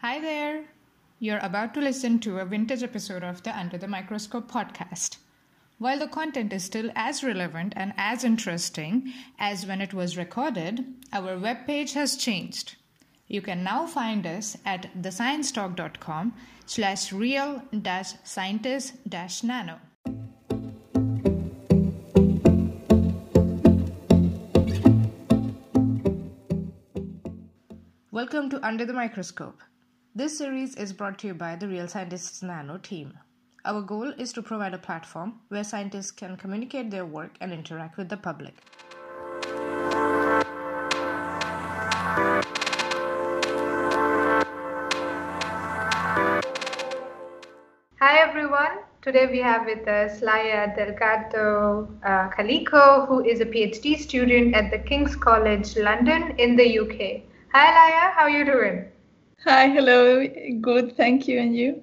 Hi there! You're about to listen to a vintage episode of the Under the Microscope podcast. While the content is still as relevant and as interesting as when it was recorded, our webpage has changed. You can now find us at thesciencetalk.com slash real dash scientist dash nano. Welcome to Under the Microscope. This series is brought to you by the Real Scientists Nano team. Our goal is to provide a platform where scientists can communicate their work and interact with the public. Hi everyone. Today we have with us Laia Delgado uh, Callico, who is a PhD student at the King's College London in the UK. Hi Laia, how are you doing? Hi, hello. Good, thank you. And you?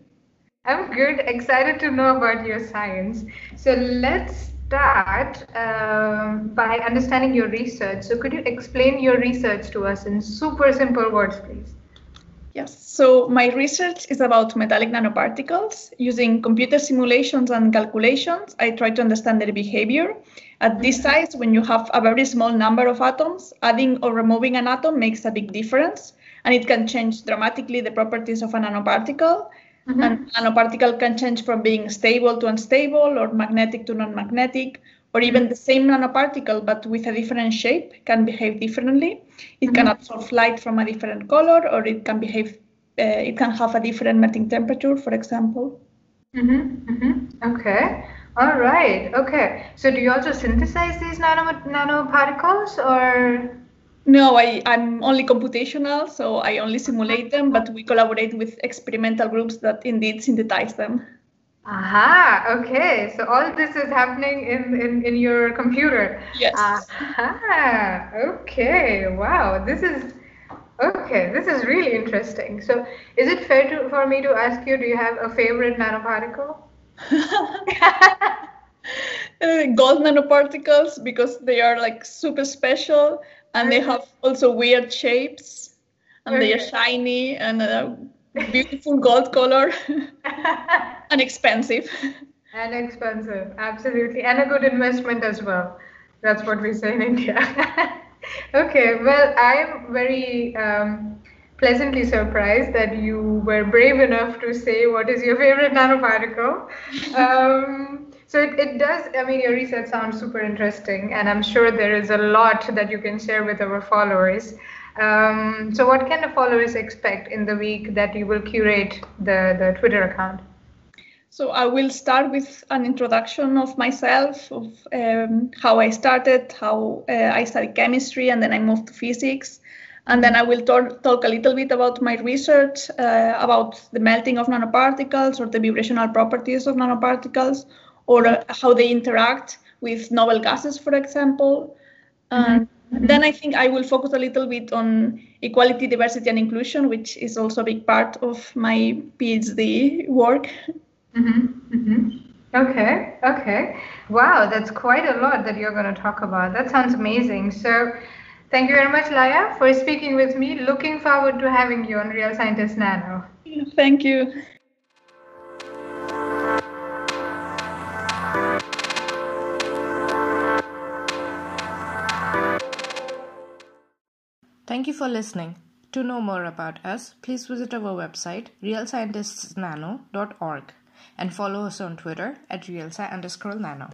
I'm good. Excited to know about your science. So let's start um, by understanding your research. So could you explain your research to us in super simple words, please? Yes. So my research is about metallic nanoparticles. Using computer simulations and calculations, I try to understand their behavior. At this size, when you have a very small number of atoms, adding or removing an atom makes a big difference, and it can change dramatically the properties of a nanoparticle. Mm-hmm. And nanoparticle can change from being stable to unstable, or magnetic to non-magnetic, or even the same nanoparticle but with a different shape can behave differently. It mm-hmm. can absorb light from a different color, or it can behave. Uh, it can have a different melting temperature, for example. Mm-hmm. Mm-hmm. Okay. All right. Okay. So do you also synthesize these nano nanoparticles, or? No, I, I'm only computational, so I only simulate them, but we collaborate with experimental groups that indeed synthesize them. Aha, okay. So all this is happening in, in, in your computer. Yes. Aha, okay. Wow, this is okay. This is really interesting. So is it fair to, for me to ask you, do you have a favorite nanoparticle? Uh, gold nanoparticles because they are like super special and they have also weird shapes and they are shiny and uh, beautiful gold color and expensive. And expensive, absolutely, and a good investment as well. That's what we say in India. okay, well, I'm very um, pleasantly surprised that you were brave enough to say what is your favorite nanoparticle. Um, so it, it does, I mean, your research sounds super interesting, and I'm sure there is a lot that you can share with our followers. Um, so, what can the followers expect in the week that you will curate the, the Twitter account? So, I will start with an introduction of myself, of um, how I started, how uh, I studied chemistry, and then I moved to physics. And then I will talk, talk a little bit about my research uh, about the melting of nanoparticles or the vibrational properties of nanoparticles or uh, how they interact with novel gases, for example. Mm-hmm. Then I think I will focus a little bit on equality, diversity, and inclusion, which is also a big part of my PhD work. Mm-hmm. Mm-hmm. Okay, okay. Wow, that's quite a lot that you're going to talk about. That sounds amazing. So, thank you very much, Laia, for speaking with me. Looking forward to having you on Real Scientist Nano. Thank you. Thank you for listening. To know more about us, please visit our website realscientistsnano.org and follow us on Twitter at realsci underscore nano.